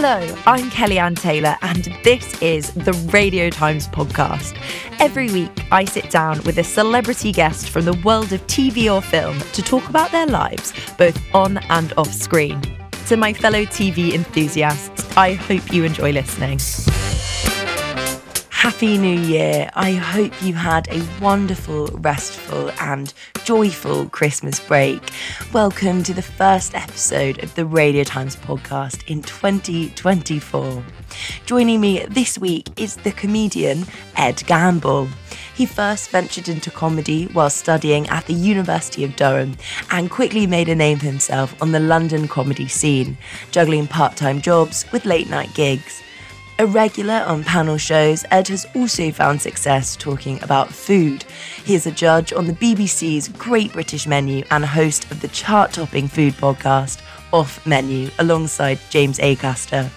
Hello, I'm Kelly-Anne Taylor, and this is the Radio Times podcast. Every week, I sit down with a celebrity guest from the world of TV or film to talk about their lives, both on and off screen. To my fellow TV enthusiasts, I hope you enjoy listening. Happy New Year. I hope you had a wonderful, restful, and joyful Christmas break. Welcome to the first episode of the Radio Times podcast in 2024. Joining me this week is the comedian Ed Gamble. He first ventured into comedy while studying at the University of Durham and quickly made a name for himself on the London comedy scene, juggling part time jobs with late night gigs. A regular on panel shows, Ed has also found success talking about food. He is a judge on the BBC's Great British Menu and host of the chart topping food podcast Off Menu alongside James Acaster.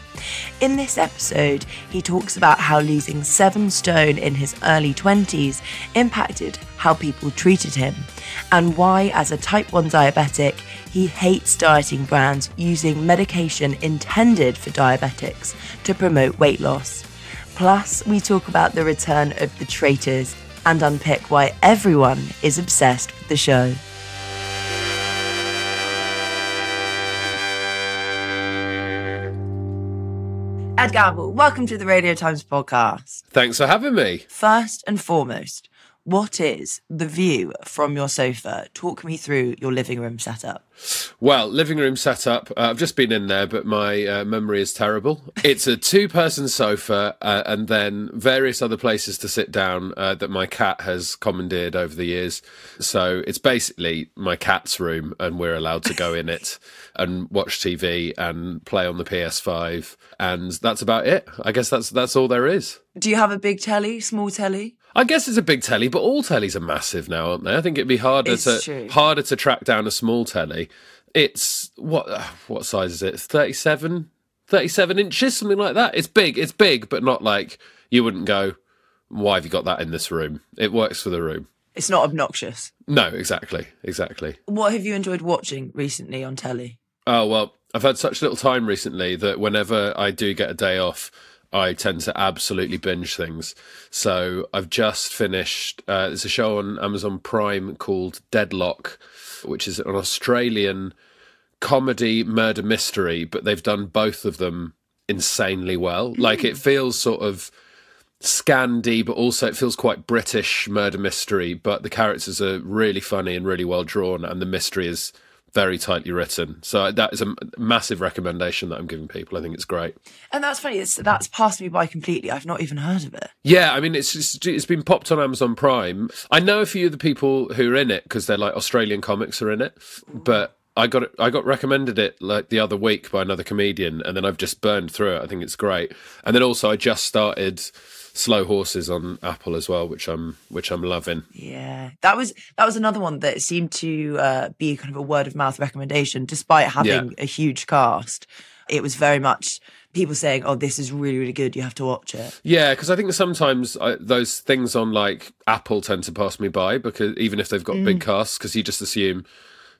In this episode, he talks about how losing seven stone in his early 20s impacted how people treated him, and why, as a type 1 diabetic, he hates dieting brands using medication intended for diabetics to promote weight loss. Plus, we talk about the return of the traitors and unpick why everyone is obsessed with the show. Ed Gamble, welcome to the Radio Times podcast. Thanks for having me. First and foremost, what is the view from your sofa? Talk me through your living room setup. Well, living room setup. Uh, I've just been in there, but my uh, memory is terrible. It's a two-person sofa, uh, and then various other places to sit down uh, that my cat has commandeered over the years. So it's basically my cat's room, and we're allowed to go in it and watch TV and play on the PS5, and that's about it. I guess that's that's all there is. Do you have a big telly, small telly? I guess it's a big telly, but all tellies are massive now, aren't they? I think it'd be harder It's to true. harder to track down a small telly. It's what what size is it? 37, 37 inches, something like that. It's big. It's big, but not like you wouldn't go. Why have you got that in this room? It works for the room. It's not obnoxious. No, exactly, exactly. What have you enjoyed watching recently on telly? Oh well, I've had such little time recently that whenever I do get a day off, I tend to absolutely binge things. So I've just finished. Uh, there's a show on Amazon Prime called Deadloch, which is an Australian comedy murder mystery, but they've done both of them insanely well. Like it feels sort of Scandi, but also it feels quite British murder mystery. But the characters are really funny and really well drawn, and the mystery is very tightly written. So that is a massive recommendation that I'm giving people. I think it's great. And that's funny. It's, that's passed me by completely. I've not even heard of it. Yeah, I mean, it's just, it's been popped on Amazon Prime. I know a few of the people who are in it because they're like Australian comics are in it, but I got it, I got recommended it like the other week by another comedian, and then I've just burned through it. I think it's great. And then also I just started slow horses on Apple as well, which I'm which I'm loving. Yeah, that was that was another one that seemed to uh, be kind of a word of mouth recommendation, despite having Yeah. a huge cast. It was very much people saying, "Oh, this is really really good. You have to watch it." Yeah, because I think sometimes I, those things on like Apple tend to pass me by because even if they've got Mm. big casts, because you just assume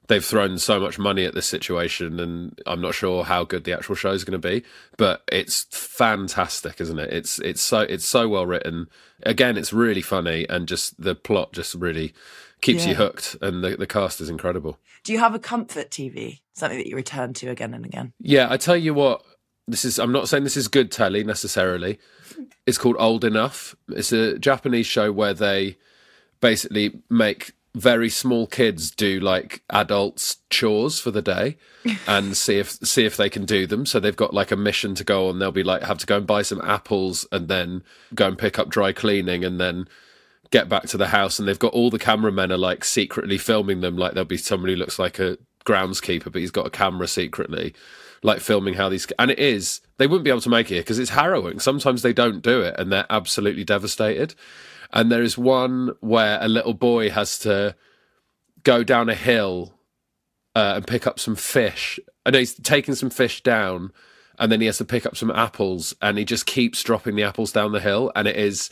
they've thrown so much money at this situation, and I'm not sure how good the actual show is going to be. But it's fantastic, isn't it? It's it's so it's so well written. Again, it's really funny, and just the plot just really keeps you hooked, and the the cast is incredible. Do you have a comfort TV, something that you return to again and again? Yeah, I tell you what, this is I'm not saying this is good telly necessarily. It's called Old Enough. It's a Japanese show where they basically make very small kids do like adults chores for the day and see if see if they can do them. So they've got like a mission to go on. They'll be like have to go and buy some apples and then go and pick up dry cleaning and then get back to the house. And they've got all the cameramen are like secretly filming them. Like there'll be somebody who looks like a groundskeeper but he's got a camera secretly like filming how these and it is they wouldn't be able to make it because it's harrowing. Sometimes they don't do it and they're absolutely devastated and there is one where a little boy has to go down a hill uh, and pick up some fish. And he's taking some fish down and then he has to pick up some apples and he just keeps dropping the apples down the hill. And it is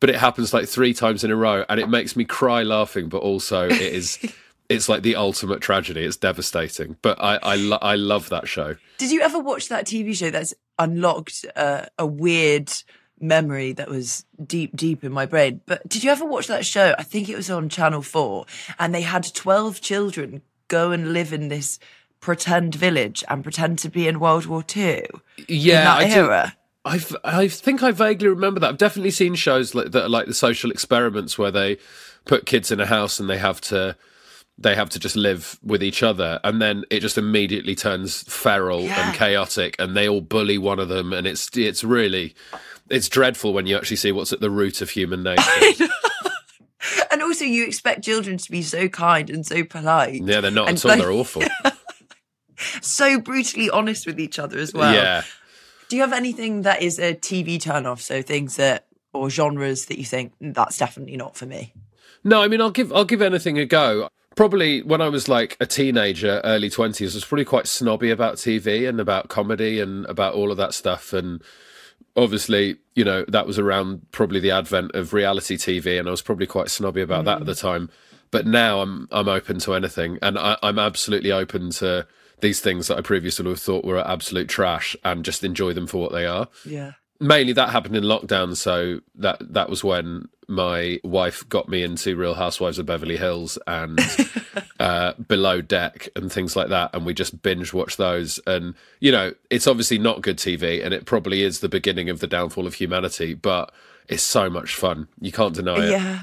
but it happens like three times in a row and it makes me cry laughing but also it is it's like the ultimate tragedy. It's devastating. But i i, lo- I love that show. Did you ever watch that TV show that's unlocked uh, a weird memory that was deep, deep in my brain? But did you ever watch that show? I think it was on Channel 4, and they had 12 children go and live in this pretend village and pretend to be in World War II. yeah I do- era. I I think I vaguely remember that. I've definitely seen shows like that, are like the social experiments where they put kids in a house and they have to they have to just live with each other, and then it just immediately turns feral Yeah. and chaotic, and they all bully one of them, and it's it's really it's dreadful when you actually see what's at the root of human nature. And also, you expect children to be so kind and so polite. yeah, they're not And at all. like- They're awful. So brutally honest with each other as well. yeah. Do you have anything that is a TV turn off? So things that, or genres that you think "Mm, that's definitely not for me? No, I mean I'll give I'll give anything a go. Probably when I was like a teenager, early twenties, I was probably quite snobby about TV and about comedy and about all of that stuff. And obviously, you know, that was around probably the advent of reality TV, and I was probably quite snobby about that at the mm. time. But now I'm I'm open to anything, and I, I'm absolutely open to these things that I previously would have thought were absolute trash, and just enjoy them for what they are Yeah. Mainly that happened in lockdown so that that was when my wife got me into real housewives of beverly hills and uh, below deck and things like that and we just binge watched those and you know it's obviously not good tv and it probably is the beginning of the downfall of humanity but it's so much fun you can't deny it Yeah.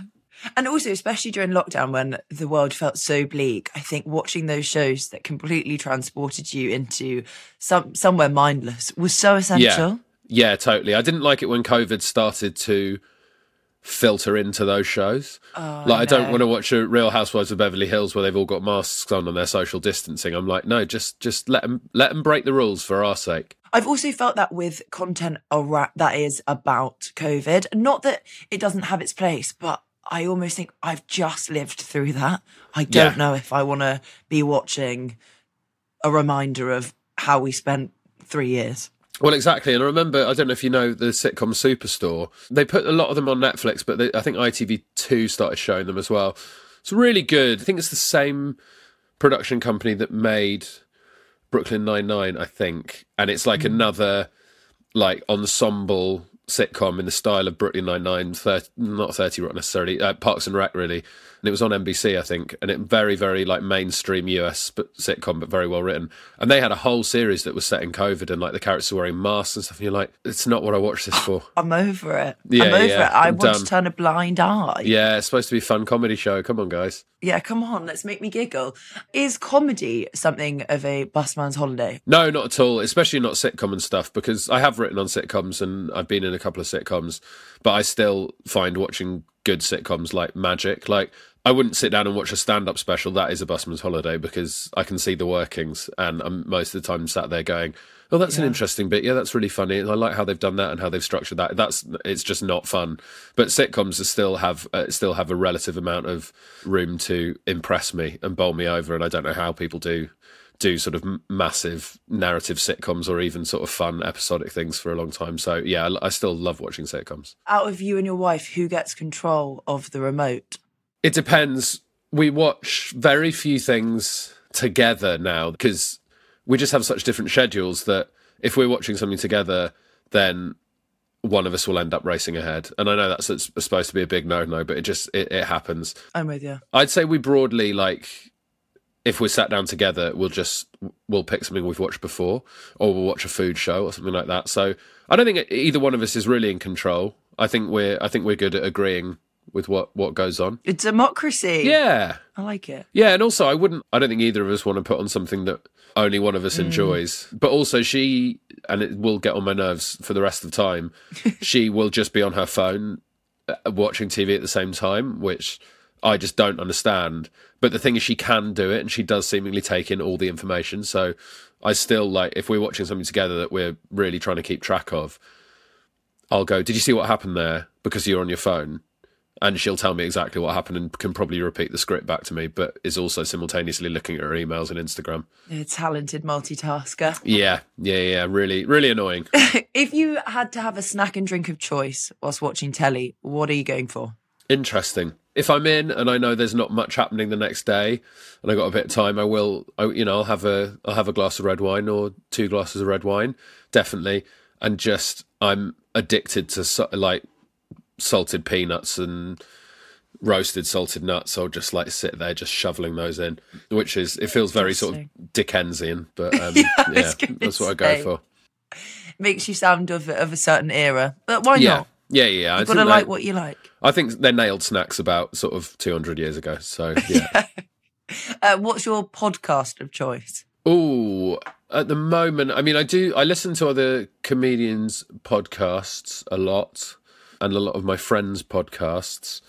And also, especially during lockdown when the world felt so bleak, I think watching those shows that completely transported you into some somewhere mindless was so essential. yeah yeah totally i didn't like it when covid started to filter into those shows oh, like I don't no. want to watch a Real Housewives of Beverly Hills where they've all got masks on and they're social distancing. I'm like, no, just just let them let them break the rules for our sake. I've also felt that with content that is about COVID. Not that it doesn't have its place, but I almost think I've just lived through that. I don't Yeah. know if I want to be watching a reminder of how we spent three years. Well, exactly. And I remember, I don't know if you know the sitcom Superstore. They put a lot of them on Netflix, but they, I think ITV2 started showing them as well. It's really good. I think it's the same production company that made Brooklyn Nine Nine, I think, and it's like another like ensemble sitcom in the style of Brooklyn Nine Nine, 30, not Thirty Rock necessarily, uh, Parks and Rec, really. And it was on NBC, I think, and it very, very like mainstream US sitcom, but very well written. And they had a whole series that was set in COVID, and like the characters were wearing masks and stuff. And you're like, it's not what I watched this for. I'm over it. Yeah, I'm over yeah, it. I I'm want done. to um, turn a blind eye. Yeah, it's supposed to be a fun comedy show. Come on, guys. Yeah, come on, let's make me giggle. Is comedy something of a busman's holiday? No, not at all. Especially not sitcom and stuff, because I have written on sitcoms and I've been in a couple of sitcoms, but I still find watching good sitcoms like magic. Like I wouldn't sit down and watch a stand-up special. That is a busman's holiday because I can see the workings, and I'm most of the time sat there going, "Oh, that's an interesting bit. Yeah, that's really funny. And I like how they've done that and how they've structured that. That's it's just not fun." But sitcoms still have uh, still have a relative amount of room to impress me and bowl me over, and I don't know how people do do sort of massive narrative sitcoms or even sort of fun episodic things for a long time. So yeah, I, still love watching sitcoms. Out of you and your wife, who gets control of the remote? It depends. We watch very few things together now because we just have such different schedules that if we're watching something together, then one of us will end up racing ahead. And I know that's supposed to be a big no-no, but it just it, it happens. I'm with you. I'd say we broadly like if we're sat down together, we'll just we'll pick something we've watched before, or we'll watch a food show or something like that. So I don't think either one of us is really in control. I think we're I think we're good at agreeing with what what goes on. It's democracy. Yeah, I like it. yeah, and also I wouldn't. I don't think either of us want to put on something that only one of us enjoys. But also she, and it will get on my nerves for the rest of the time. she will just be on her phone uh, watching TV at the same time, which I just don't understand. But the thing is, she can do it, and she does seemingly take in all the information. So I still like if we're watching something together that we're really trying to keep track of. I'll go. Did you see what happened there? Because you're on your phone and she'll tell me exactly what happened and can probably repeat the script back to me, but is also simultaneously looking at her emails and Instagram. A talented multitasker. Yeah, yeah, yeah. Really, really annoying. if you had to have a snack and drink of choice whilst watching telly, what are you going for? Interesting. If I'm in and I know there's not much happening the next day, and I got a bit of time, I will. I, you know, I'll have a I'll have a glass of red wine or two glasses of red wine, definitely. And just I'm addicted to so, like salted peanuts and roasted salted nuts. I'll just like sit there just shoveling those in, which is it feels very sort of Dickensian, but um, Yeah, yeah, that's what I go say. for. Makes you sound of, of a certain era, but why Yeah, not? Yeah, yeah. I You've got to like what you like. I think they nailed snacks about sort of 200 years ago. So yeah. Uh, what's your podcast of choice? Oh, at the moment, I mean, I do. I listen to other comedians' podcasts a lot, and a lot of my friends' podcasts.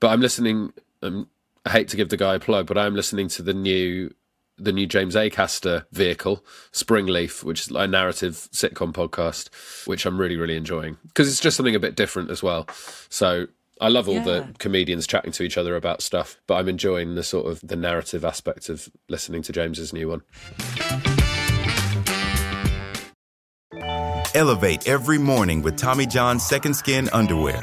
But I'm listening. Um, I hate to give the guy a plug, but I'm listening to the new, the new James Acaster vehicle, Springleaf, which is like a narrative sitcom podcast, which I'm really, really enjoying because it's just something a bit different as well. So. I love all Yeah. the comedians chatting to each other about stuff, but I'm enjoying the sort of the narrative aspect of listening to James's new one. Elevate every morning with Tommy John's Second Skin Underwear.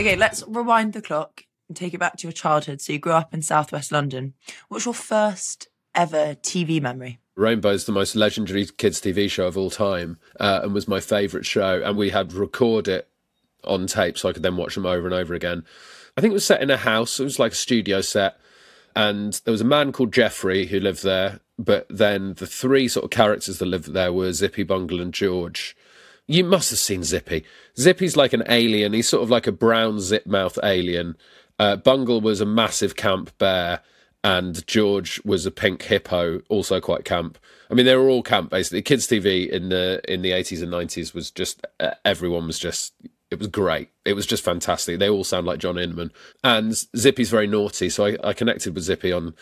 Okay, let's rewind the clock. And take it back to your childhood. So you grew up in southwest London. What's your first ever TV memory? Rainbow's the most legendary kids' TV show of all time, uh, and was my favourite show. And we had record it on tape, so I could then watch them over and over again. I think it was set in a house. It was like a studio set, and there was a man called Geoffrey who lived there. But then the three sort of characters that lived there were Zippy, Bungle, and George. You must have seen Zippy. Zippy's like an alien. He's sort of like a brown zip mouth alien. Uh, Bungle was a massive camp bear, and George was a pink hippo, also quite camp. I mean, they were all camp basically. Kids TV in the in the eighties and nineties was just uh, everyone was just it was great. It was just fantastic. They all sound like John Inman, and Zippy's very naughty, so I, I connected with Zippy on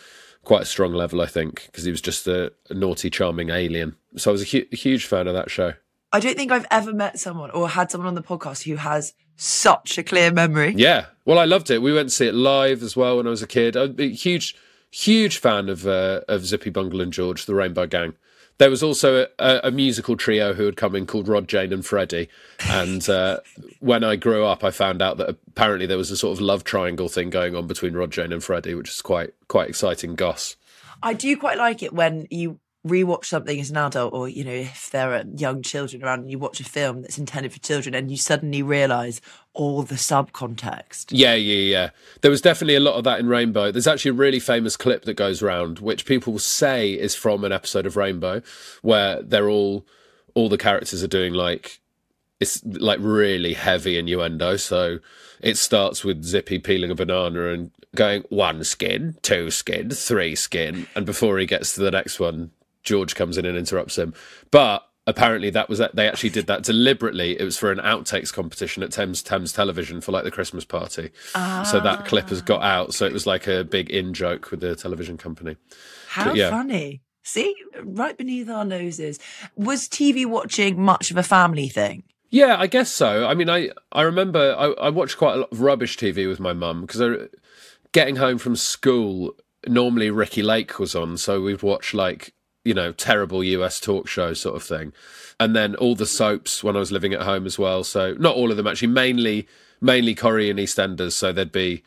quite a strong level, I think, because he was just a, a, naughty, charming alien. So I was a, hu- a huge fan of that show. I don't think I've ever met someone or had someone on the podcast who has such a clear memory. Yeah. Well, I loved it. We went to see it live as well when I was a kid. I'm a huge, huge fan of uh, of Zippy Bungle and George, the Rainbow Gang. There was also a, a, musical trio who had come in called Rod, Jane, and Freddie. And uh, when I grew up, I found out that apparently there was a sort of love triangle thing going on between Rod, Jane, and Freddie, which is quite quite exciting goss. I do quite like it when you rewatch something as an adult or you know if there are young children around and you watch a film that's intended for children and you suddenly realize all the subcontext. Yeah yeah yeah. There was definitely a lot of that in rainbow. There's actually a really famous clip that goes around which people say is from an episode of rainbow where they're all all the characters are doing like it's like really heavy innuendo. So it starts with zippy peeling a banana and going one skin two skin three skin and before he gets to the next one George comes in and interrupts him. But apparently that was they actually did that deliberately. It was for an outtakes competition at Thames Thames Television for like the Christmas party. Ah. So that clip has got out. So it was like a big in joke with the television company. How yeah. funny. See, right beneath our noses. Was TV watching much of a family thing? Yeah, I guess so. I mean, I I remember I, I watched quite a lot of rubbish TV with my mum because getting home from school, normally Ricki Lake was on, so we'd watch like you know, terrible US talk show sort of thing. And then all the soaps when I was living at home as well. So not all of them actually, mainly mainly Corrie and EastEnders. So there'd be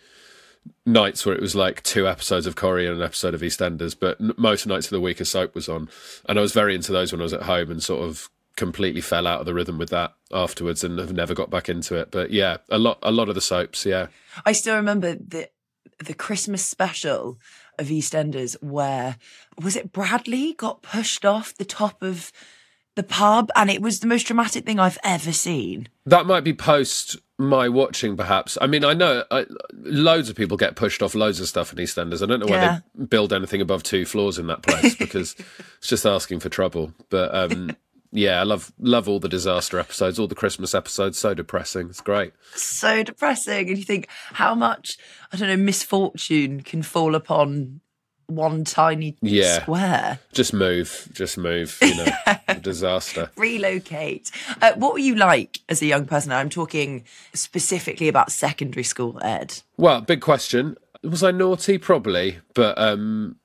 nights where it was like two episodes of Corrie and an episode of EastEnders, but most nights of the week a soap was on. And I was very into those when I was at home and sort of completely fell out of the rhythm with that afterwards and have never got back into it. But yeah, a lot a lot of the soaps, yeah. I still remember the the Christmas special of EastEnders where was it Bradley got pushed off the top of the pub and it was the most dramatic thing I've ever seen. That might be post my watching, perhaps. I mean, I know I, loads of people get pushed off loads of stuff in EastEnders. I don't know why yeah. they build anything above two floors in that place because it's just asking for trouble. But um, yeah, I love love all the disaster episodes, all the Christmas episodes. So depressing. It's great. So depressing, and you think how much I don't know misfortune can fall upon one tiny yeah. square. Just move, just move. You know, disaster. Relocate. Uh, what were you like as a young person? I'm talking specifically about secondary school ed. Well, big question. Was I naughty? Probably, but um,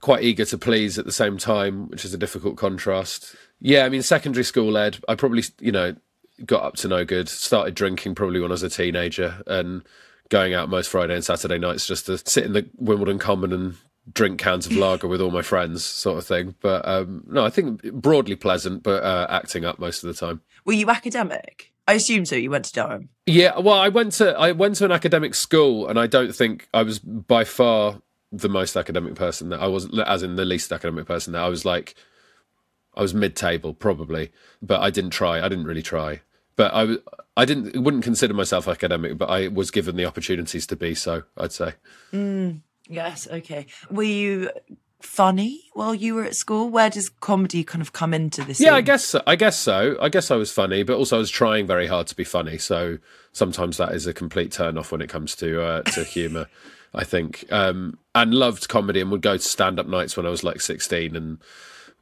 quite eager to please at the same time, which is a difficult contrast. Yeah, I mean, secondary school ed, I probably, you know, got up to no good. Started drinking probably when I was a teenager and going out most Friday and Saturday nights just to sit in the Wimbledon Common and drink cans of lager with all my friends, sort of thing. But um, no, I think broadly pleasant, but uh, acting up most of the time. Were you academic? I assume so. You went to Durham. Yeah, well, I went to I went to an academic school, and I don't think I was by far the most academic person that I was, as in the least academic person that I was like I was mid-table probably, but I didn't try. I didn't really try. But I, I didn't, wouldn't consider myself academic, but I was given the opportunities to be so. I'd say. Mm, yes. Okay. Were you funny while you were at school? Where does comedy kind of come into this? Yeah, I guess so. I guess so. I guess I was funny, but also I was trying very hard to be funny. So sometimes that is a complete turn off when it comes to uh, to humour. I think, um, and loved comedy and would go to stand up nights when I was like sixteen and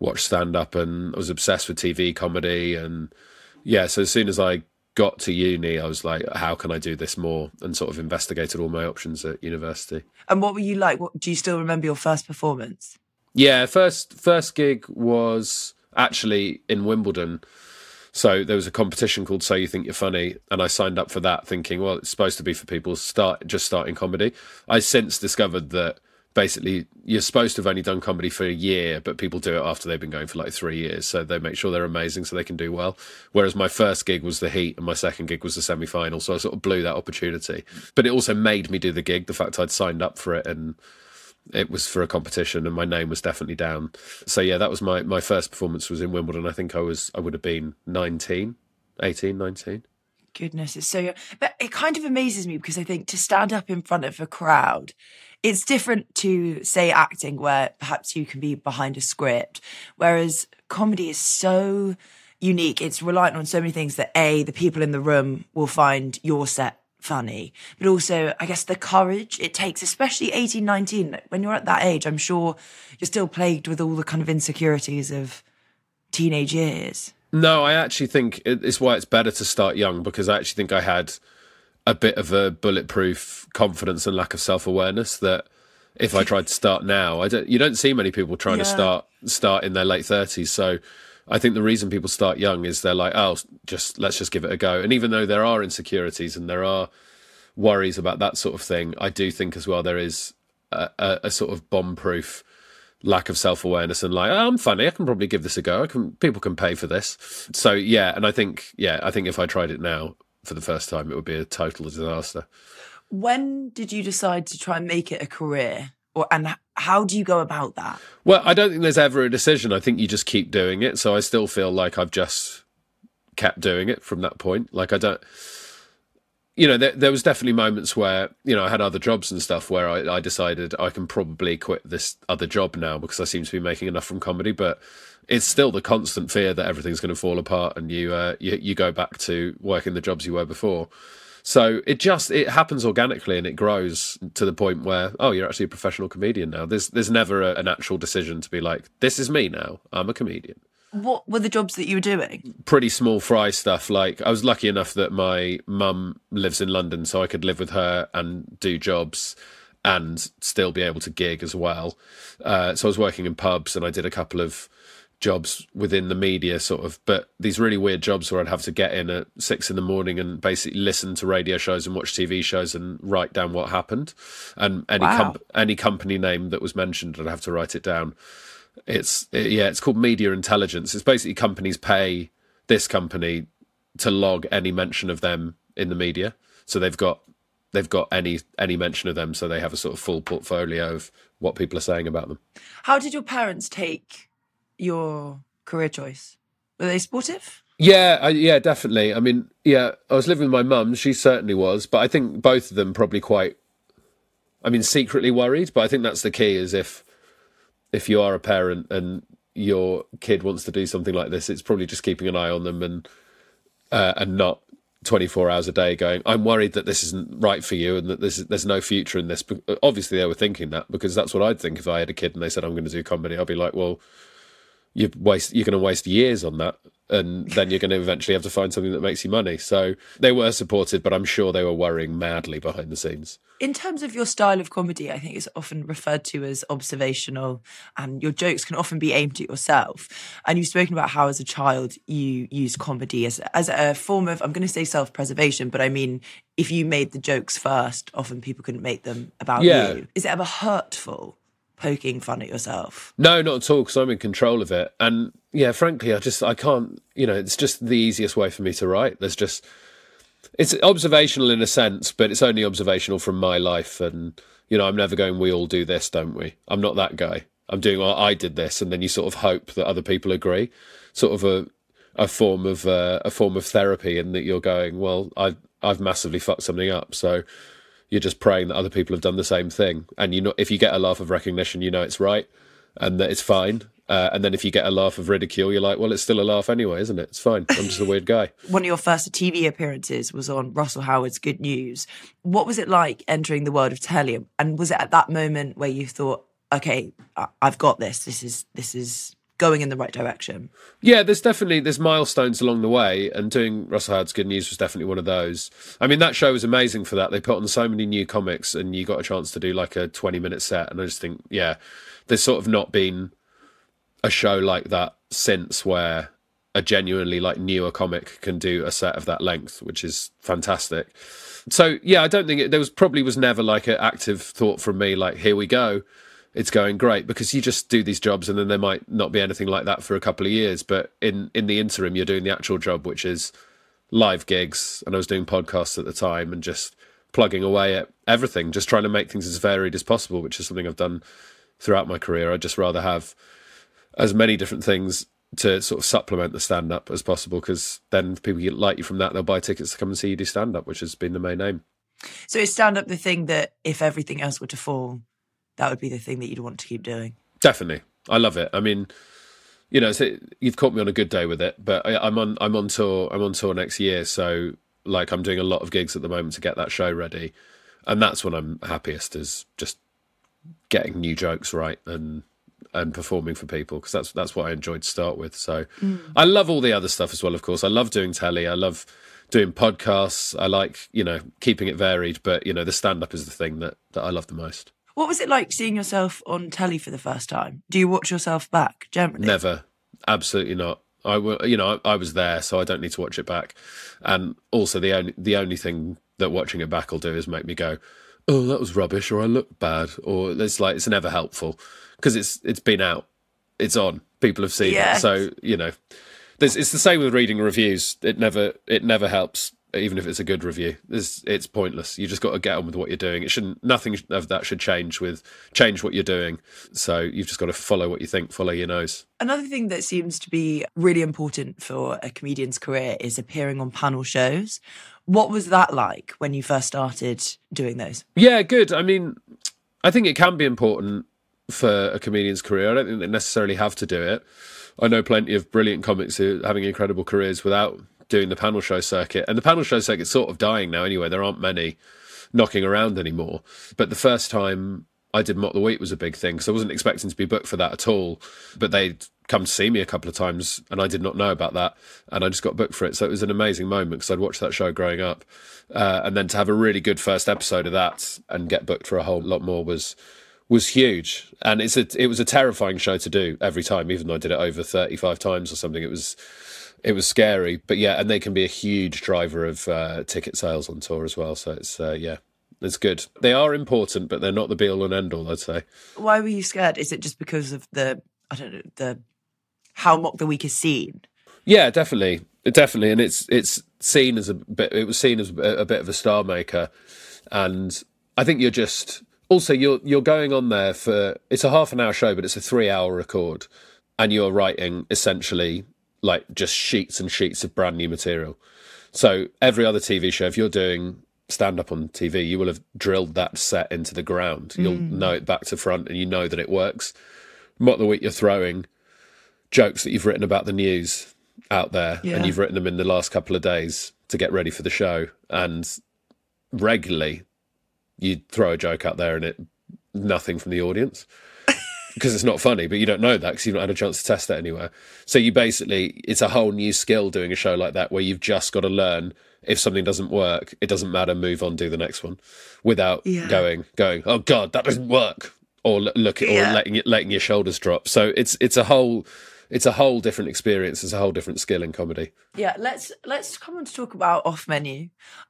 watch stand up and I was obsessed with TV comedy and yeah, so as soon as I got to uni, I was like, how can I do this more? And sort of investigated all my options at university. And what were you like? What do you still remember your first performance? Yeah, first first gig was actually in Wimbledon. So there was a competition called So You Think You're Funny, and I signed up for that, thinking, well, it's supposed to be for people start just starting comedy. I since discovered that basically you're supposed to have only done comedy for a year, but people do it after they've been going for like three years. So they make sure they're amazing so they can do well. Whereas my first gig was the heat and my second gig was the semi final. So I sort of blew that opportunity. But it also made me do the gig, the fact I'd signed up for it and it was for a competition and my name was definitely down. So yeah, that was my, my first performance was in Wimbledon. I think I was I would have been 19, 18, 19 goodness it's so but it kind of amazes me because i think to stand up in front of a crowd it's different to say acting where perhaps you can be behind a script whereas comedy is so unique. It's reliant on so many things that a the people in the room will find your set funny but also i guess the courage it takes especially 18 19 when you're at that age i'm sure you're still plagued with all the kind of insecurities of teenage years. No i actually think it's why it's better to start young because i actually think i had a bit of a bulletproof confidence and lack of self awareness that if I tried to start now, I don't. You don't see many people trying yeah. to start start in their late thirties. So I think the reason people start young is they're like, oh, just let's just give it a go. And even though there are insecurities and there are worries about that sort of thing, I do think as well there is a, a, a sort of bomb proof lack of self awareness and like oh, I'm funny, I can probably give this a go. I can people can pay for this. So yeah, and I think yeah, I think if I tried it now, for the first time, it would be a total disaster. When did you decide to try and make it a career? Or, and how do you go about that? Well, I don't think there's ever a decision. I think you just keep doing it. So I still feel like I've just kept doing it from that point. Like I don't, you know, there, there was definitely moments where you know I had other jobs and stuff where I, I decided I can probably quit this other job now because I seem to be making enough from comedy, but it's still the constant fear that everything's going to fall apart and you, uh, you you go back to working the jobs you were before. So it just it happens organically and it grows to the point where oh you're actually a professional comedian now. There's there's never a, an actual decision to be like this is me now. I'm a comedian. What were the jobs that you were doing? Pretty small fry stuff. Like I was lucky enough that my mum lives in London, so I could live with her and do jobs and still be able to gig as well. Uh, so I was working in pubs and I did a couple of jobs within the media sort of but these really weird jobs where i'd have to get in at six in the morning and basically listen to radio shows and watch tv shows and write down what happened. And any wow. com- any company name that was mentioned i'd have to write it down. It's it, yeah it's called media intelligence. It's basically companies pay this company to log any mention of them in the media. So they've got they've got any any mention of them. So they have a sort of full portfolio of what people are saying about them. How did your parents take your career choice? Were they supportive? Yeah, I, yeah, definitely. I mean, yeah, I was living with my mum. She certainly was, but I think both of them probably quite. I mean, secretly worried, but I think that's the key. Is if if you are a parent and your kid wants to do something like this, it's probably just keeping an eye on them and uh, and not 24 hours a day going i'm worried that this isn't right for you and that there's, there's no future in this obviously they were thinking that because that's what i'd think if i had a kid and they said i'm going to do comedy i'd be like well you waste you're going to waste years on that and then you're going to eventually have to find something that makes you money. So they were supported but i'm sure they were worrying madly behind the scenes. In terms of your style of comedy i think it's often referred to as observational and your jokes can often be aimed at yourself. And you've spoken about how as a child you used comedy as, as a form of i'm going to say self-preservation but i mean if you made the jokes first often people couldn't make them about yeah. you. Is it ever hurtful poking fun at yourself. No, not at all, because I'm in control of it. And yeah, frankly, I just I can't. You know, it's just the easiest way for me to write. There's just it's observational in a sense, but it's only observational from my life. And you know, I'm never going. We all do this, don't we? I'm not that guy. I'm doing. Well, I did this, and then you sort of hope that other people agree. Sort of a a form of uh, a form of therapy, and that you're going. Well, I I've massively fucked something up, so you're just praying that other people have done the same thing. And you know, if you get a laugh of recognition, you know it's right and that it's fine. Uh, and then if you get a laugh of ridicule, you're like, well, it's still a laugh anyway, isn't it? It's fine. I'm just a weird guy. One of your first TV appearances was on Russell Howard's Good News. What was it like entering the world of telly? And was it at that moment where you thought, okay, I've got this. This is this is going in the right direction. Yeah, there's definitely there's milestones along the way, and doing Russell Howard's Good News was definitely one of those. I mean, that show was amazing for that. They put on so many new comics, and you got a chance to do like a 20 minute set. And I just think, yeah, there's sort of not been a show like that since where a genuinely like newer comic can do a set of that length, which is fantastic. So yeah, I don't think it, there was probably was never like an active thought from me like here we go, it's going great because you just do these jobs and then there might not be anything like that for a couple of years, but in in the interim you're doing the actual job, which is live gigs, and I was doing podcasts at the time and just plugging away at everything, just trying to make things as varied as possible, which is something I've done throughout my career. I'd just rather have as many different things to sort of supplement the stand up as possible because then people like you from that, they'll buy tickets to come and see you do stand up, which has been the main aim. So is stand up the thing that if everything else were to fall, that would be the thing that you'd want to keep doing? Definitely. I love it. I mean, you know, so you've caught me on a good day with it, but I, I'm on I'm on tour I'm on tour next year, so like I'm doing a lot of gigs at the moment to get that show ready, and that's when I'm happiest is just getting new jokes right and and performing for people because that's that's what I enjoyed to start with. So mm. I love all the other stuff as well. Of course, I love doing telly. I love doing podcasts. I like you know keeping it varied, but you know the stand up is the thing that that I love the most. What was it like seeing yourself on telly for the first time? Do you watch yourself back generally? Never, absolutely not. I you know I, I was there, so I don't need to watch it back. And also the only the only thing that watching it back will do is make me go, "Oh, that was rubbish," or "I look bad," or it's like it's never helpful because it's it's been out, it's on, people have seen yes. it. So you know, it's the same with reading reviews. It never it never helps, even if it's a good review. It's it's pointless. You just got to get on with what you're doing. It shouldn't nothing of that should change with change what you're doing. So you've just got to follow what you think, follow your nose. Another thing that seems to be really important for a comedian's career is appearing on panel shows. What was that like when you first started doing those? Yeah, good. I mean, I think it can be important for a comedian's career. I don't think they necessarily have to do it. I know plenty of brilliant comics who are having incredible careers without doing the panel show circuit. And the panel show circuit's sort of dying now anyway. There aren't many knocking around anymore. But the first time I did Mock the Week was a big thing. So I wasn't expecting to be booked for that at all. But they'd come to see me a couple of times and I did not know about that. And I just got booked for it. So it was an amazing moment because I'd watched that show growing up. Uh, and then to have a really good first episode of that and get booked for a whole lot more was was huge, and it's a it was a terrifying show to do every time. Even though I did it over thirty five times or something, it was it was scary. But yeah, and they can be a huge driver of uh, ticket sales on tour as well. So it's uh, yeah, it's good. They are important, but they're not the be all and end all. I'd say. Why were you scared? Is it just because of the I don't know the how Mock the Week is seen? Yeah, definitely, definitely, and it's it's seen as a bit. It was seen as a bit of a star maker, and I think you're just also you're you're going on there for it's a half an hour show but it's a three hour record and you're writing essentially like just sheets and sheets of brand new material so every other tv show if you're doing stand up on tv you will have drilled that set into the ground you'll mm. know it back to front and you know that it works what the week you're throwing jokes that you've written about the news out there yeah. and you've written them in the last couple of days to get ready for the show and regularly you throw a joke out there and it nothing from the audience because it's not funny, but you don't know that because you've not had a chance to test that anywhere. So you basically, it's a whole new skill doing a show like that where you've just got to learn if something doesn't work, it doesn't matter, move on, do the next one without yeah. going, going, oh God, that doesn't work. Or look at, yeah. or letting, letting your shoulders drop. So it's, it's a whole, it's a whole different experience. It's a whole different skill in comedy. Yeah, let's let's come on to talk about off menu.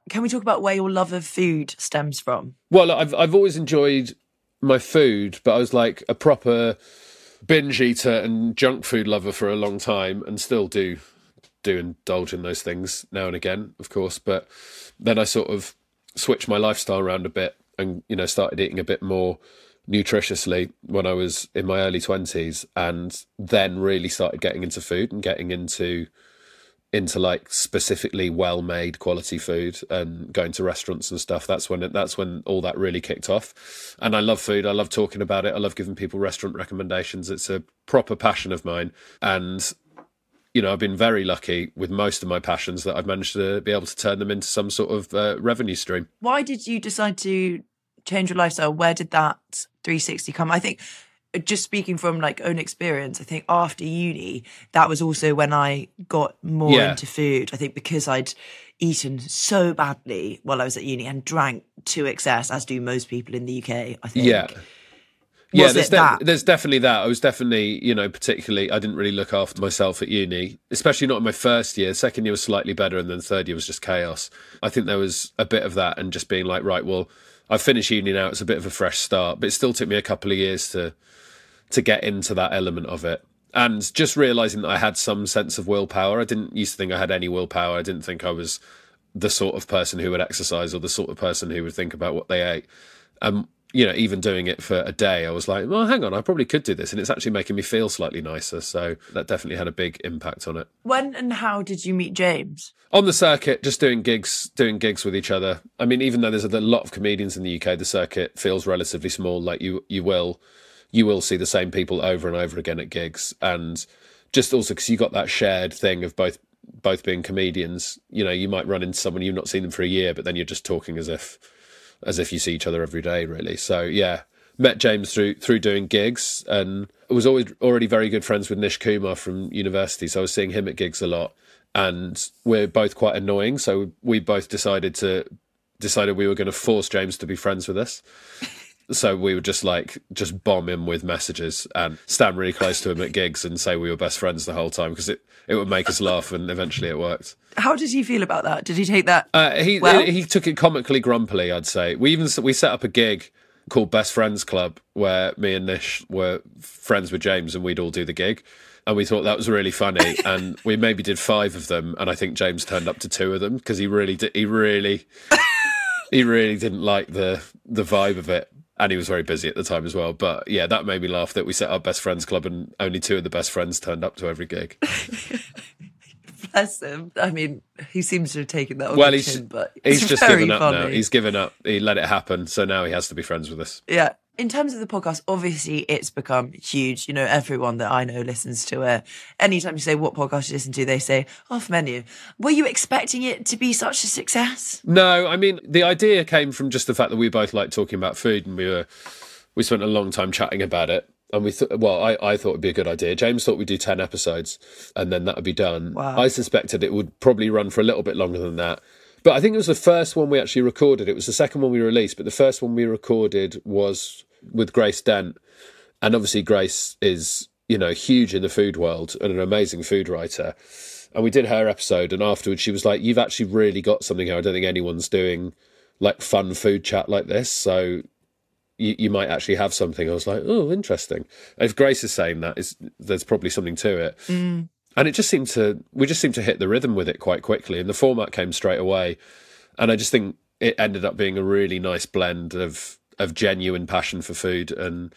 Can we talk about where your love of food stems from? Well, I've I've always enjoyed my food, but I was like a proper binge eater and junk food lover for a long time, and still do do indulge in those things now and again, of course. But then I sort of switched my lifestyle around a bit, and you know started eating a bit more nutritiously when I was in my early 20s and then really started getting into food and getting into into like specifically well made quality food and going to restaurants and stuff that's when it, that's when all that really kicked off. And I love food. I love talking about it. I love giving people restaurant recommendations. It's a proper passion of mine. And you know I've been very lucky with most of my passions that I've managed to be able to turn them into some sort of uh, revenue stream. Why did you decide to change your lifestyle, where did that 360 come? I think just speaking from like own experience, I think after uni, that was also when I got more yeah. into food. I think because I'd eaten so badly while I was at uni and drank to excess, as do most people in the UK. I think. Yeah. yeah, there's, de- that? there's definitely that. I was definitely, you know, particularly, I didn't really look after myself at uni, especially not in my first year. Second year was slightly better, and then third year was just chaos. I think there was a bit of that, and just being like, right, well, I've finished uni now. It's a bit of a fresh start, but it still took me a couple of years to to get into that element of it. And just realizing that I had some sense of willpower. I didn't used to think I had any willpower. I didn't think I was the sort of person who would exercise or the sort of person who would think about what they ate. Um, you know, even doing it for a day, I was like, well, hang on, I probably could do this. And it's actually making me feel slightly nicer. So that definitely had a big impact on it. When and how did you meet James? On the circuit, just doing gigs, doing gigs with each other. I mean, even though there's a lot of comedians in the UK, the circuit feels relatively small. Like you, you will, you will see the same people over and over again at gigs, and just also because you got that shared thing of both both being comedians. You know, you might run into someone you've not seen them for a year, but then you're just talking as if as if you see each other every day, really. So yeah, met James through through doing gigs, and was always already very good friends with Nish Kumar from university. So I was seeing him at gigs a lot, and we're both quite annoying. So we both decided to decided we were going to force James to be friends with us. So we would just like just bomb him with messages and stand really close to him at gigs and say we were best friends the whole time because it, it would make us laugh and eventually it worked. How did he feel about that? Did he take that? Uh, he well? he took it comically grumpily, I'd say. We even we set up a gig called Best Friends Club where me and Nish were friends with James and we'd all do the gig. And we thought that was really funny, and we maybe did five of them, and I think James turned up to two of them because he really did. He really, he really didn't like the the vibe of it, and he was very busy at the time as well. But yeah, that made me laugh that we set up Best Friends Club, and only two of the best friends turned up to every gig. Bless him. I mean, he seems to have taken that on well, the he's chin, but he's just given up funny. now. He's given up. He let it happen, so now he has to be friends with us. Yeah. In terms of the podcast, obviously it's become huge. You know, everyone that I know listens to it. Anytime you say what podcast you listen to, they say off menu. Were you expecting it to be such a success? No, I mean the idea came from just the fact that we both like talking about food, and we were we spent a long time chatting about it. And we thought, well, I, I thought it'd be a good idea. James thought we'd do 10 episodes and then that would be done. Wow. I suspected it would probably run for a little bit longer than that. But I think it was the first one we actually recorded. It was the second one we released, but the first one we recorded was with Grace Dent. And obviously, Grace is, you know, huge in the food world and an amazing food writer. And we did her episode, and afterwards she was like, You've actually really got something here. I don't think anyone's doing like fun food chat like this. So you, you might actually have something. I was like, oh, interesting. If Grace is saying that, is there's probably something to it. Mm. And it just seemed to, we just seemed to hit the rhythm with it quite quickly, and the format came straight away. And I just think it ended up being a really nice blend of of genuine passion for food and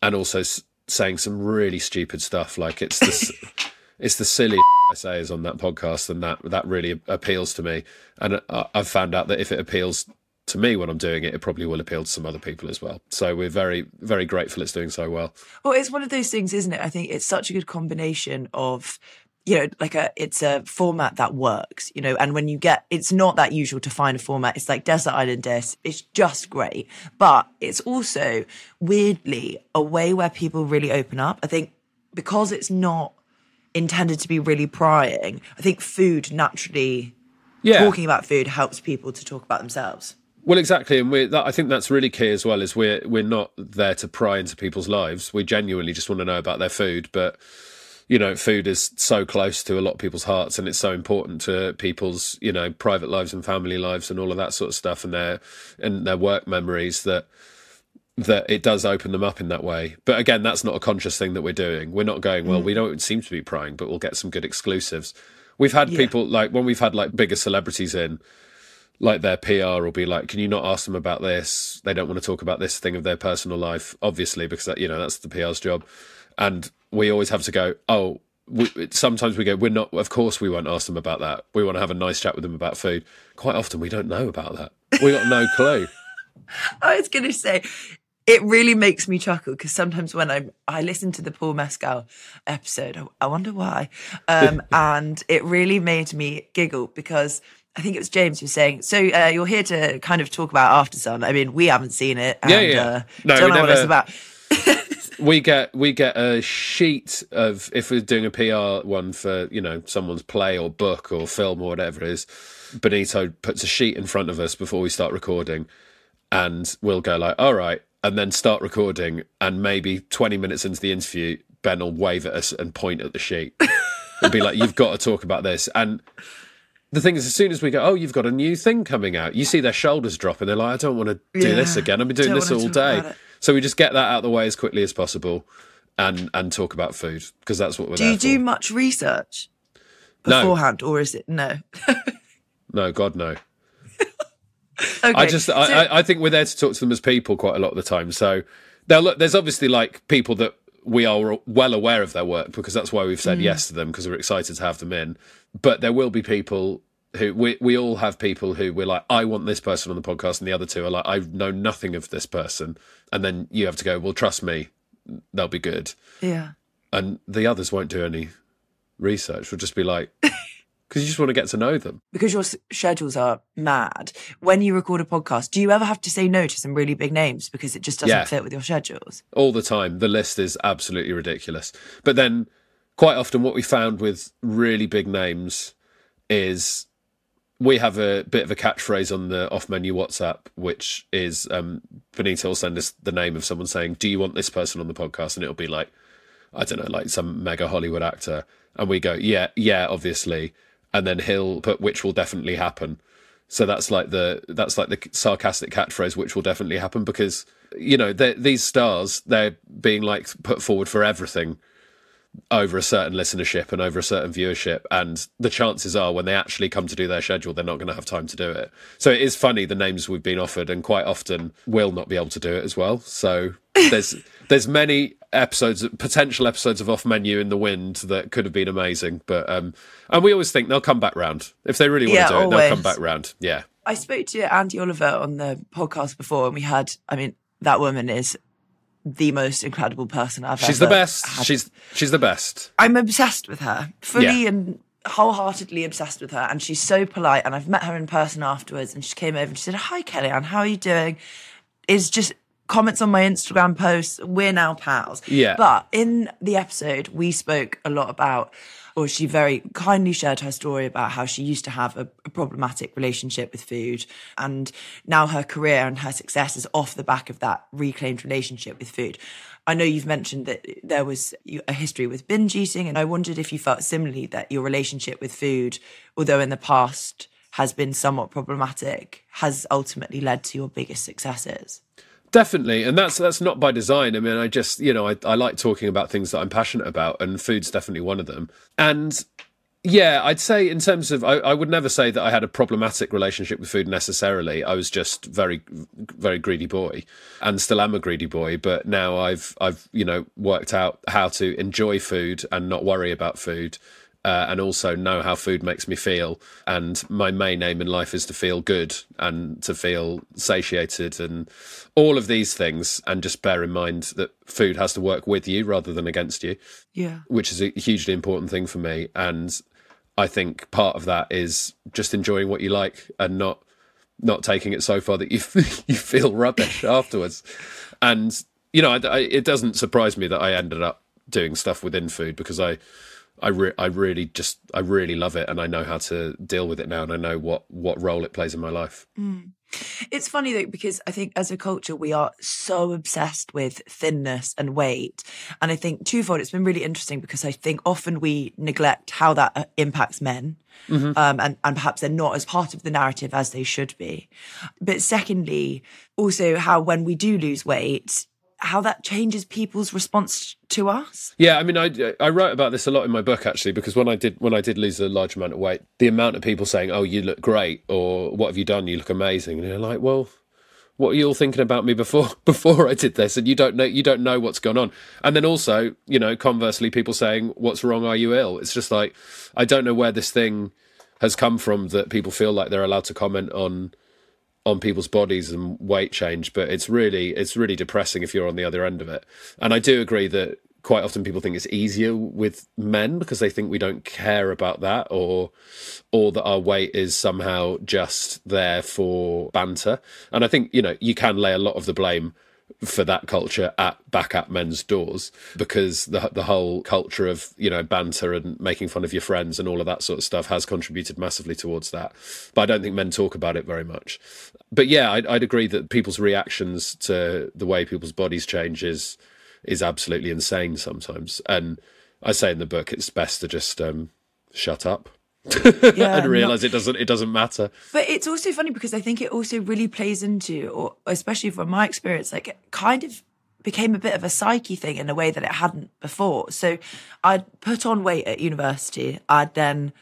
and also s- saying some really stupid stuff. Like it's the it's the silly I say is on that podcast, and that that really appeals to me. And I, I've found out that if it appeals to me when I'm doing it, it probably will appeal to some other people as well. So we're very very grateful it's doing so well. Well, it's one of those things, isn't it? I think it's such a good combination of, you know, like a it's a format that works, you know, and when you get it's not that usual to find a format. It's like Desert Island Disc. It's just great. But it's also weirdly a way where people really open up. I think because it's not intended to be really prying, I think food naturally Yeah. talking about food helps people to talk about themselves. Well, exactly, and we that, I think that's really key as well. Is we're we're not there to pry into people's lives. We genuinely just want to know about their food, but you know, food is so close to a lot of people's hearts, and it's so important to people's you know private lives and family lives and all of that sort of stuff, and their and their work memories that that it does open them up in that way. But again, that's not a conscious thing that we're doing. We're not going, well, mm. we don't seem to be prying, but we'll get some good exclusives. We've had Yeah. people like when we've had like bigger celebrities in, like their PR will be like, can you not ask them about this? They don't want to talk about this thing of their personal life, obviously, because that, you know that's the PR's job. And we always have to go, oh, we, sometimes we go, we're not. Of course, we won't ask them about that. We want to have a nice chat with them about food. Quite often, we don't know about that. We got no clue. I was going to say, it really makes me chuckle because sometimes when I I listen to the Paul Mescal episode, I, I wonder why, um, and it really made me giggle because I think it was James who was saying, "So uh, you're here to kind of talk about Aftersun." I mean, we haven't seen it, and Yeah, yeah. Uh, No, don't know what it's never- about. we get we get a sheet of if we're doing a PR one for you know someone's play or book or film or whatever it is. Benito puts a sheet in front of us before we start recording, and we'll go like, "All right, and then start recording, and maybe 20 minutes into the interview, Ben will wave at us and point at the sheet and be like, You've got to talk about this. And the thing is, as soon as we go, Oh, you've got a new thing coming out, you see their shoulders drop and they're like, I don't want to do Yeah, this again. I've been doing this all day. So we just get that out of the way as quickly as possible and and talk about food because that's what we're Do you do much research No. beforehand, or is it no? No, God, no. Okay, I just, so- I, I, I think we're there to talk to them as people quite a lot of the time. So now, look, there's obviously like people that we are well aware of their work because that's why we've said Mm. yes to them because we're excited to have them in. But there will be people who we we all have people who we're like, I want this person on the podcast, and the other two are like, I know nothing of this person, and then you have to go, well, trust me, they'll be good, yeah. and the others won't do any research. We'll just be like, because you just want to get to know them. because your s- schedules are mad. When you record a podcast, do you ever have to say no to some really big names because it just doesn't Yeah. fit with your schedules? all the time. The list is absolutely ridiculous. But then, quite often, what we found with really big names is we have a bit of a catchphrase on the off menu WhatsApp, which is um, Benita will send us the name of someone saying, Do you want this person on the podcast? And it'll be like, I don't know, like some mega Hollywood actor. And we go, Yeah, yeah, obviously. And then he'll put, which will definitely happen. So that's like the that's like the sarcastic catchphrase, which will definitely happen because you know these stars they're being like put forward for everything over a certain listenership and over a certain viewership, and the chances are when they actually come to do their schedule, they're not going to have time to do it. So it is funny the names we've been offered, and quite often will not be able to do it as well. So there's there's many episodes, potential episodes of Off Menu in the wind that could have been amazing, but um, and we always think they'll come back round if they really want Yeah, to do it. They'll come back round. Yeah. I spoke to Andi Oliver on the podcast before, and we had. I mean, that woman is the most incredible person I've She's ever She's the best. had. She's she's the best. I'm obsessed with her, fully Yeah. and wholeheartedly obsessed with her. And she's so polite. And I've met her in person afterwards, and she came over and she said, "Hi, Kelly-Anne, how are you doing?" Is just comments on my Instagram posts. We're now pals. Yeah. But in the episode, we spoke a lot about. Or she very kindly shared her story about how she used to have a, a problematic relationship with food, and now her career and her success is off the back of that reclaimed relationship with food. I know you've mentioned that there was a history with binge eating, and I wondered if you felt similarly that your relationship with food, although in the past has been somewhat problematic, has ultimately led to your biggest successes. Definitely, and that's that's not by design. I mean, I just you know I, I like talking about things that I'm passionate about, and food's definitely one of them. And yeah, I'd say in terms of I, I would never say that I had a problematic relationship with food necessarily. I was just very very greedy boy, and still am a greedy boy. But now I've I've you know worked out how to enjoy food and not worry about food. Uh, and also know how food makes me feel. And my main aim in life is to feel good and to feel satiated and all of these things. And just bear in mind that food has to work with you rather than against you, Yeah. which is a hugely important thing for me. And I think part of that is just enjoying what you like and not not taking it so far that you you feel rubbish afterwards. And you know, I, I, it doesn't surprise me that I ended up doing stuff within food because I I, re- I really just I really love it and I know how to deal with it now and I know what what role it plays in my life. It's funny though, because I think as a culture, we are so obsessed with thinness and weight. And I think twofold, it's been really interesting because I think often we neglect how that uh, impacts men. Mhm. Um, and, and perhaps they're not as part of the narrative as they should be. But secondly, also how when we do lose weight, how that changes people's response to us. Yeah, I mean, I I wrote about this a lot in my book actually because when I did when I did lose a large amount of weight, the amount of people saying, "Oh, you look great," or "What have you done? You look amazing," and you're like, "Well, what are you all thinking about me before before I did this?" And you don't know you don't know what's gone on. And then also, you know, conversely, people saying, "What's wrong? Are you ill?" It's just like I don't know where this thing has come from that people feel like they're allowed to comment on on people's bodies and weight change but it's really it's really depressing if you're on the other end of it. And i do agree that quite often people think it's easier with men because they think we don't care about that or or that our weight is somehow just there for banter. And i think you know you can lay a lot of the blame for that culture at back at men's doors because the the whole culture of you know banter and making fun of your friends and all of that sort of stuff has contributed massively towards that. But I don't think men talk about it very much. But yeah, I'd, I'd agree that people's reactions to the way people's bodies change is is absolutely insane sometimes. And I say in the book, it's best to just um, shut up. Yeah, and realize not- it doesn't it doesn't matter. But it's also funny because I think it also really plays into, or especially from my experience, like it kind of became a bit of a psyche thing in a way that it hadn't before. So I'd put on weight at university. I'd then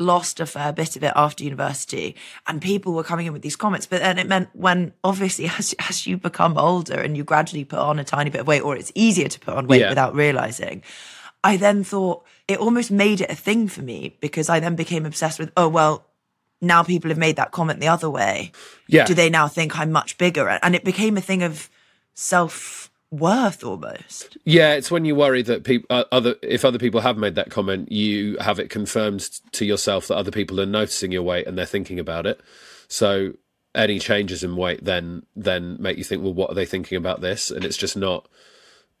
lost a fair bit of it after university and people were coming in with these comments but then it meant when obviously as, as you become older and you gradually put on a tiny bit of weight or it's easier to put on weight Yeah. without realizing i then thought it almost made it a thing for me because i then became obsessed with oh well now people have made that comment the other way Yeah. do they now think i'm much bigger and it became a thing of self-worth almost Yeah, it's when you worry that people, uh, other, if other people have made that comment, you have it confirmed to yourself that other people are noticing your weight and they're thinking about it. So any changes in weight then then make you think, well, what are they thinking about this? And it's just not,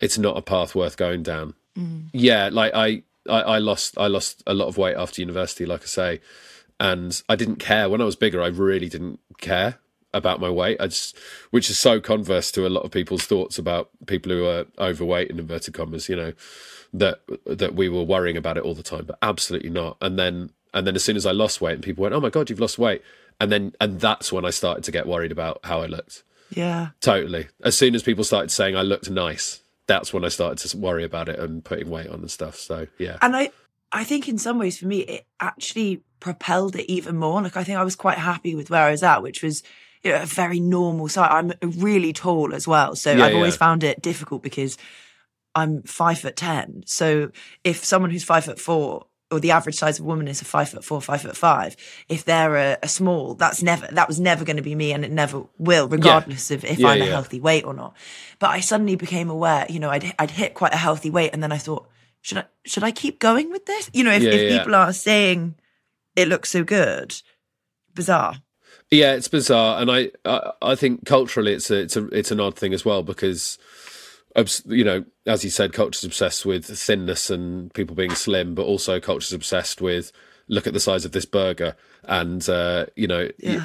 it's not a path worth going down. Mm. Yeah, like I, I, I lost, I lost a lot of weight after university, like I say, and I didn't care when I was bigger. I really didn't care about my weight. I just, which is so converse to a lot of people's thoughts about people who are overweight in inverted commas. You know, that that we were worrying about it all the time, but absolutely not. And then and then as soon as I lost weight, and people went, "Oh my god, you've lost weight," and then and that's when I started to get worried about how I looked. yeah Totally. As soon as people started saying I looked nice, that's when I started to worry about it and putting weight on and stuff. So yeah. and i i think in some ways for me it actually propelled it even more. Like i think i was quite happy with where i was at which was you know, a very normal size. I'm really tall as well. So Yeah, i've always found it difficult because i'm five foot ten. So if someone who's five foot four or the average size of a woman is a five foot four, five foot five. If they're a, a small, that's never that was never going to be me, and it never will, regardless of if Yeah, I'm a healthy weight or not. But I suddenly became aware, you know, I'd I'd hit quite a healthy weight, and then I thought, should I should I keep going with this? You know, if, Yeah, if yeah. people are saying it looks so good, bizarre. Yeah, it's bizarre, and I, I, I think culturally it's a, it's a, it's an odd thing as well because, you know, as you said, culture's obsessed with thinness and people being slim, but also culture's obsessed with look at the size of this burger, and uh, you know, y-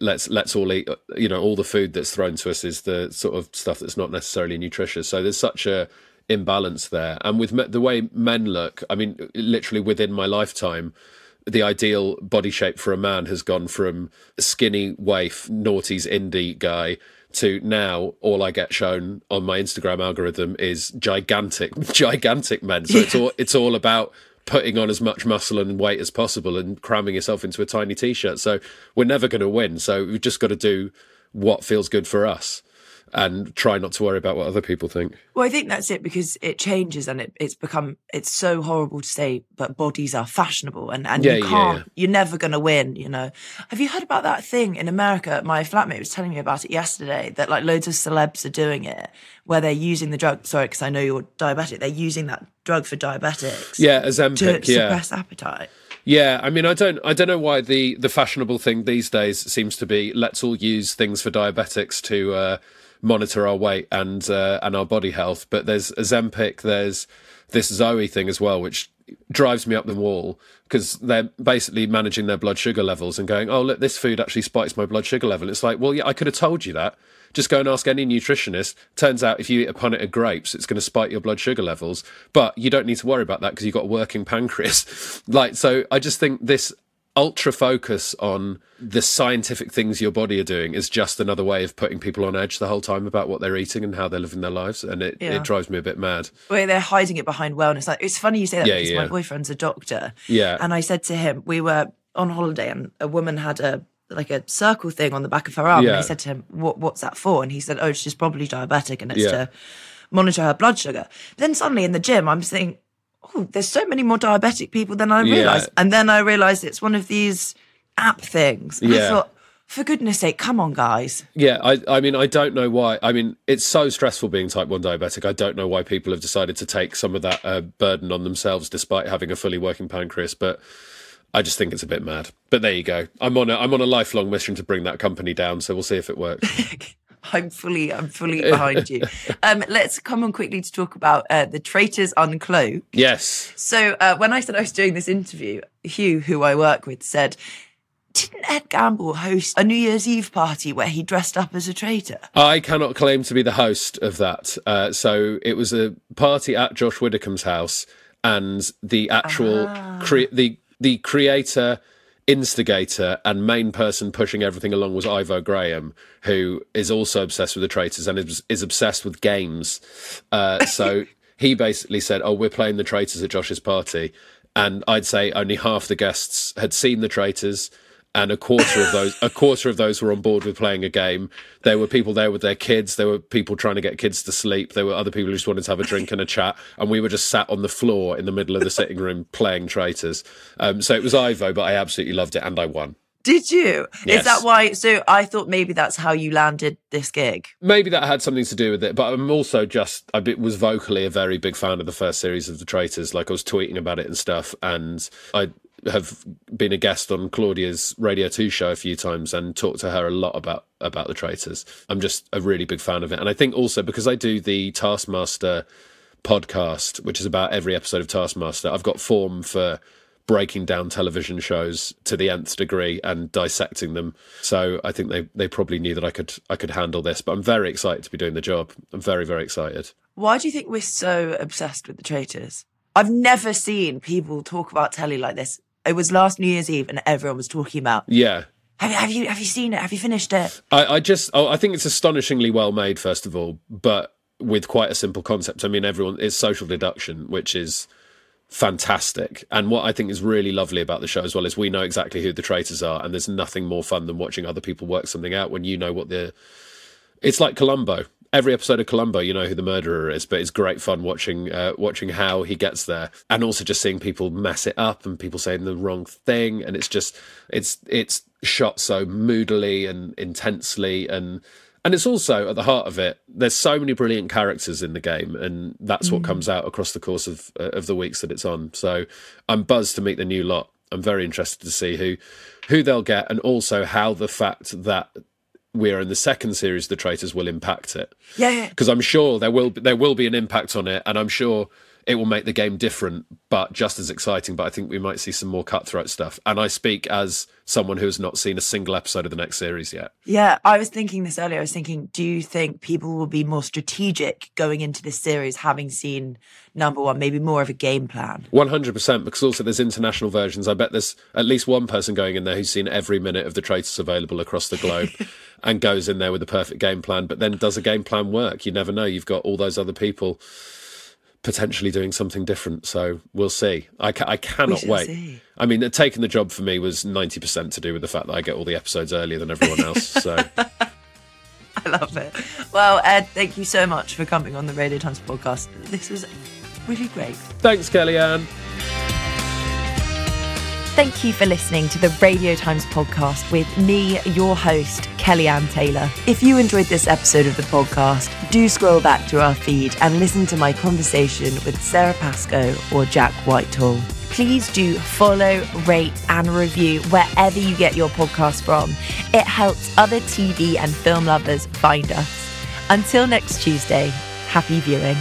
let's let's all eat. You know, all the food that's thrown to us is the sort of stuff that's not necessarily nutritious. So there's such a imbalance there, and with me- the way men look, I mean, literally within my lifetime the ideal body shape for a man has gone from skinny waif noughties indie guy to now all I get shown on my Instagram algorithm is gigantic gigantic men. So it's all it's all about putting on as much muscle and weight as possible and cramming yourself into a tiny t-shirt. So we're never going to win. So we've just got to do what feels good for us and try not to worry about what other people think Well, I think that's it because it changes and it, it's become it's so horrible to say, but bodies are fashionable and, and Yeah, you can't yeah. you're never gonna win, you know. Have you heard about that thing in America? My flatmate was telling me about it yesterday that like loads of celebs are doing it where they're using the drug sorry, because I know you're diabetic, they're using that drug for diabetics yeah to Ozempic yeah suppress appetite. Yeah, I mean, I don't, I don't know why the the fashionable thing these days seems to be let's all use things for diabetics to uh, monitor our weight and uh, and our body health. But there's Ozempic, there's this Zoe thing as well, which drives me up the wall because they're basically managing their blood sugar levels and going, oh look, this food actually spikes my blood sugar level. It's like, well, yeah, I could have told you that. Just go and ask any nutritionist. Turns out if you eat a punnet of grapes, it's going to spike your blood sugar levels. But you don't need to worry about that because you've got a working pancreas. like, so I just think this ultra focus on the scientific things your body are doing is just another way of putting people on edge the whole time about what they're eating and how they're living their lives. And it, Yeah. it drives me a bit mad. Where they're hiding it behind wellness. Like it's funny you say that Yeah, because yeah. my boyfriend's a doctor. Yeah. And I said to him, we were on holiday and a woman had a like a circle thing on the back of her arm. And I said to him, what, what's that for? And he said, oh, she's probably diabetic and it's to monitor her blood sugar. then suddenly in the gym, I'm saying, oh, there's so many more diabetic people than I Yeah. realized. And then I realized it's one of these app things. And I thought, for goodness sake, come on, guys. Yeah, I, I mean, I don't know why. I mean, it's so stressful being type 1 diabetic. I don't know why people have decided to take some of that uh, burden on themselves despite having a fully working pancreas. But I just think it's a bit mad. But there you go. I'm on a, I'm on a lifelong mission to bring that company down. So we'll see if it works. I'm fully, I'm fully behind you. Um, let's come on quickly to talk about uh, the Traitors Uncloaked. Yes. So uh, when I said I was doing this interview, Hugh, who I work with, said, "Didn't Ed Gamble host a New Year's Eve party where he dressed up as a traitor?" I cannot claim to be the host of that. Uh, so it was a party at Josh Widdicombe's house, and the actual cre- the the creator, instigator, and main person pushing everything along was Ivo Graham, who is also obsessed with the traitors and is, is obsessed with games. Uh, so he basically said, "Oh, we're playing the traitors at Josh's party," and I'd say only half the guests had seen the traitors and a quarter of those a quarter of those were on board with playing a game there were people there with their kids there were people trying to get kids to sleep there were other people who just wanted to have a drink and a chat and we were just sat on the floor in the middle of the sitting room playing traitors um, so it was ivo but i absolutely loved it and i won Did you? Yes. Is that why? So I thought maybe that's how you landed this gig. maybe that had something to do with it but i'm also just i bit- was vocally a very big fan of the first series of the traitors like i was tweeting about it and stuff and i have been a guest on claudia's radio 2 show a few times and talked to her a lot about about the traitors i'm just a really big fan of it and i think also because i do the taskmaster podcast which is about every episode of taskmaster i've got form for breaking down television shows to the nth degree and dissecting them. So I think they, they probably knew that I could I could handle this. But I'm very excited to be doing the job. I'm very very excited. Why do you think we're so obsessed with the traitors? I've never seen people talk about telly like this. It was last New Year's Eve, and everyone was talking about. Yeah. Have, you- have you have you seen it? Have you finished it? I, I just oh, I think it's astonishingly well made. First of all, but with quite a simple concept. I mean, everyone is social deduction, which is fantastic. And what I think is really lovely about the show as well is we know exactly who the traitors are, and there's nothing more fun than watching other people work something out when you know what the. It's like Columbo. Every episode of Columbo, you know who the murderer is, but it's great fun watching uh, watching how he gets there, and also just seeing people mess it up and people saying the wrong thing, and it's just it's it's shot so moodily and intensely, and and it's also at the heart of it. There's so many brilliant characters in the game, and that's what comes out across the course of uh, of the weeks that it's on. So I'm buzzed to meet the new lot. I'm very interested to see who who they'll get, and also how the fact that we're in the second series, the traitors will impact it. Yeah, yeah. Because I'm sure there will there will be an impact on it, and I'm sure it will make the game different, but just as exciting. But I think we might see some more cutthroat stuff. And I speak as someone who has not seen a single episode of the next series yet. Yeah, I was thinking this earlier. I was thinking, do you think people will be more strategic going into this series, having seen number one, maybe more of a game plan? One hundred percent, because also there's international versions. I bet there's at least one person going in there who's seen every minute of the traitors available across the globe, and goes in there with a perfect game plan. But then, does a game plan work? You never know. You've got all those other people potentially doing something different. So we'll see. I, ca- I cannot wait. see. I mean, taking the job for me was ninety percent to do with the fact that I get all the episodes earlier than everyone else. So I love it. Well, Ed, thank you so much for coming on the Radio Times podcast. This was really great. thanks, Kelly-Anne. Thank you for listening to the Radio Times podcast with me, your host, Kelly-Anne Taylor. If you enjoyed this episode of the podcast, do scroll back to our feed and listen to my conversation with Sara Pascoe or Jack Whitehall. Please do follow, rate, and review wherever you get your podcast from. It helps other TV and film lovers find us. Until next Tuesday, happy viewing.